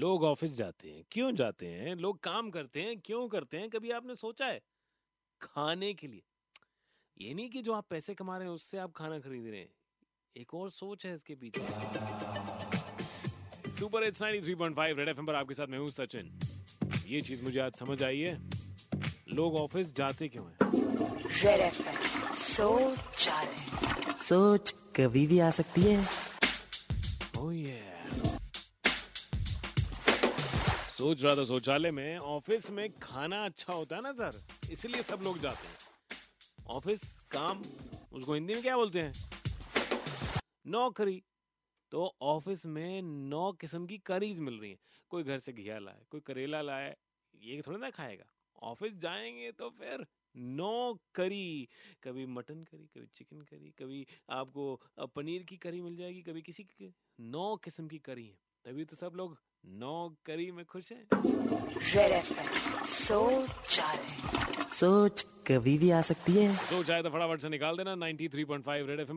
लोग ऑफ़िस जाते हैं। क्यों जाते हैं? लोग काम करते हैं क्यों करते हैं? कभी आपने सोचा है? खाने के लिए। ये नहीं कि जो आप पैसे कमा रहे हैं उससे आप खाना खरीद रहे हैं। एक और सोच है इसके पीछे। सुपर इट्स 93.5 रेड एफएम पर आपके साथ मैं हूँ सचिन। ये चीज़ मुझे आज समझ आई है। लोग ऑफ़िस जाते क्यों हैं? सोच सोच कभी भी आ सकती है। Oh yeah. सोच रहा था शौचालय में ऑफ़िस में खाना अच्छा होता है ना सर? इसलिए सब लोग जाते हैं। ऑफ़िस काम, उसको हिंदी में क्या बोलते हैं? नौकरी। तो ऑफ़िस में नौ किस्म की करीज मिल रही हैं। कोई घर से घिया लाए, कोई करेला लाए, ये थोड़ा ना खाएगा। ऑफ़िस जाएँगे तो फिर नौ करी कभी मटन करी, कभी चिकन करी, कभी आपको पनीर की करी मिल जाएगी, कभी किसी की। नौ किस्म की करी है। तभी तो सब लोग नौकरी में खुश हैं। सोच सोच कभी भी आ सकती है। सोच आए तो फटाफट से निकाल देना। 93.5 रेड एफएम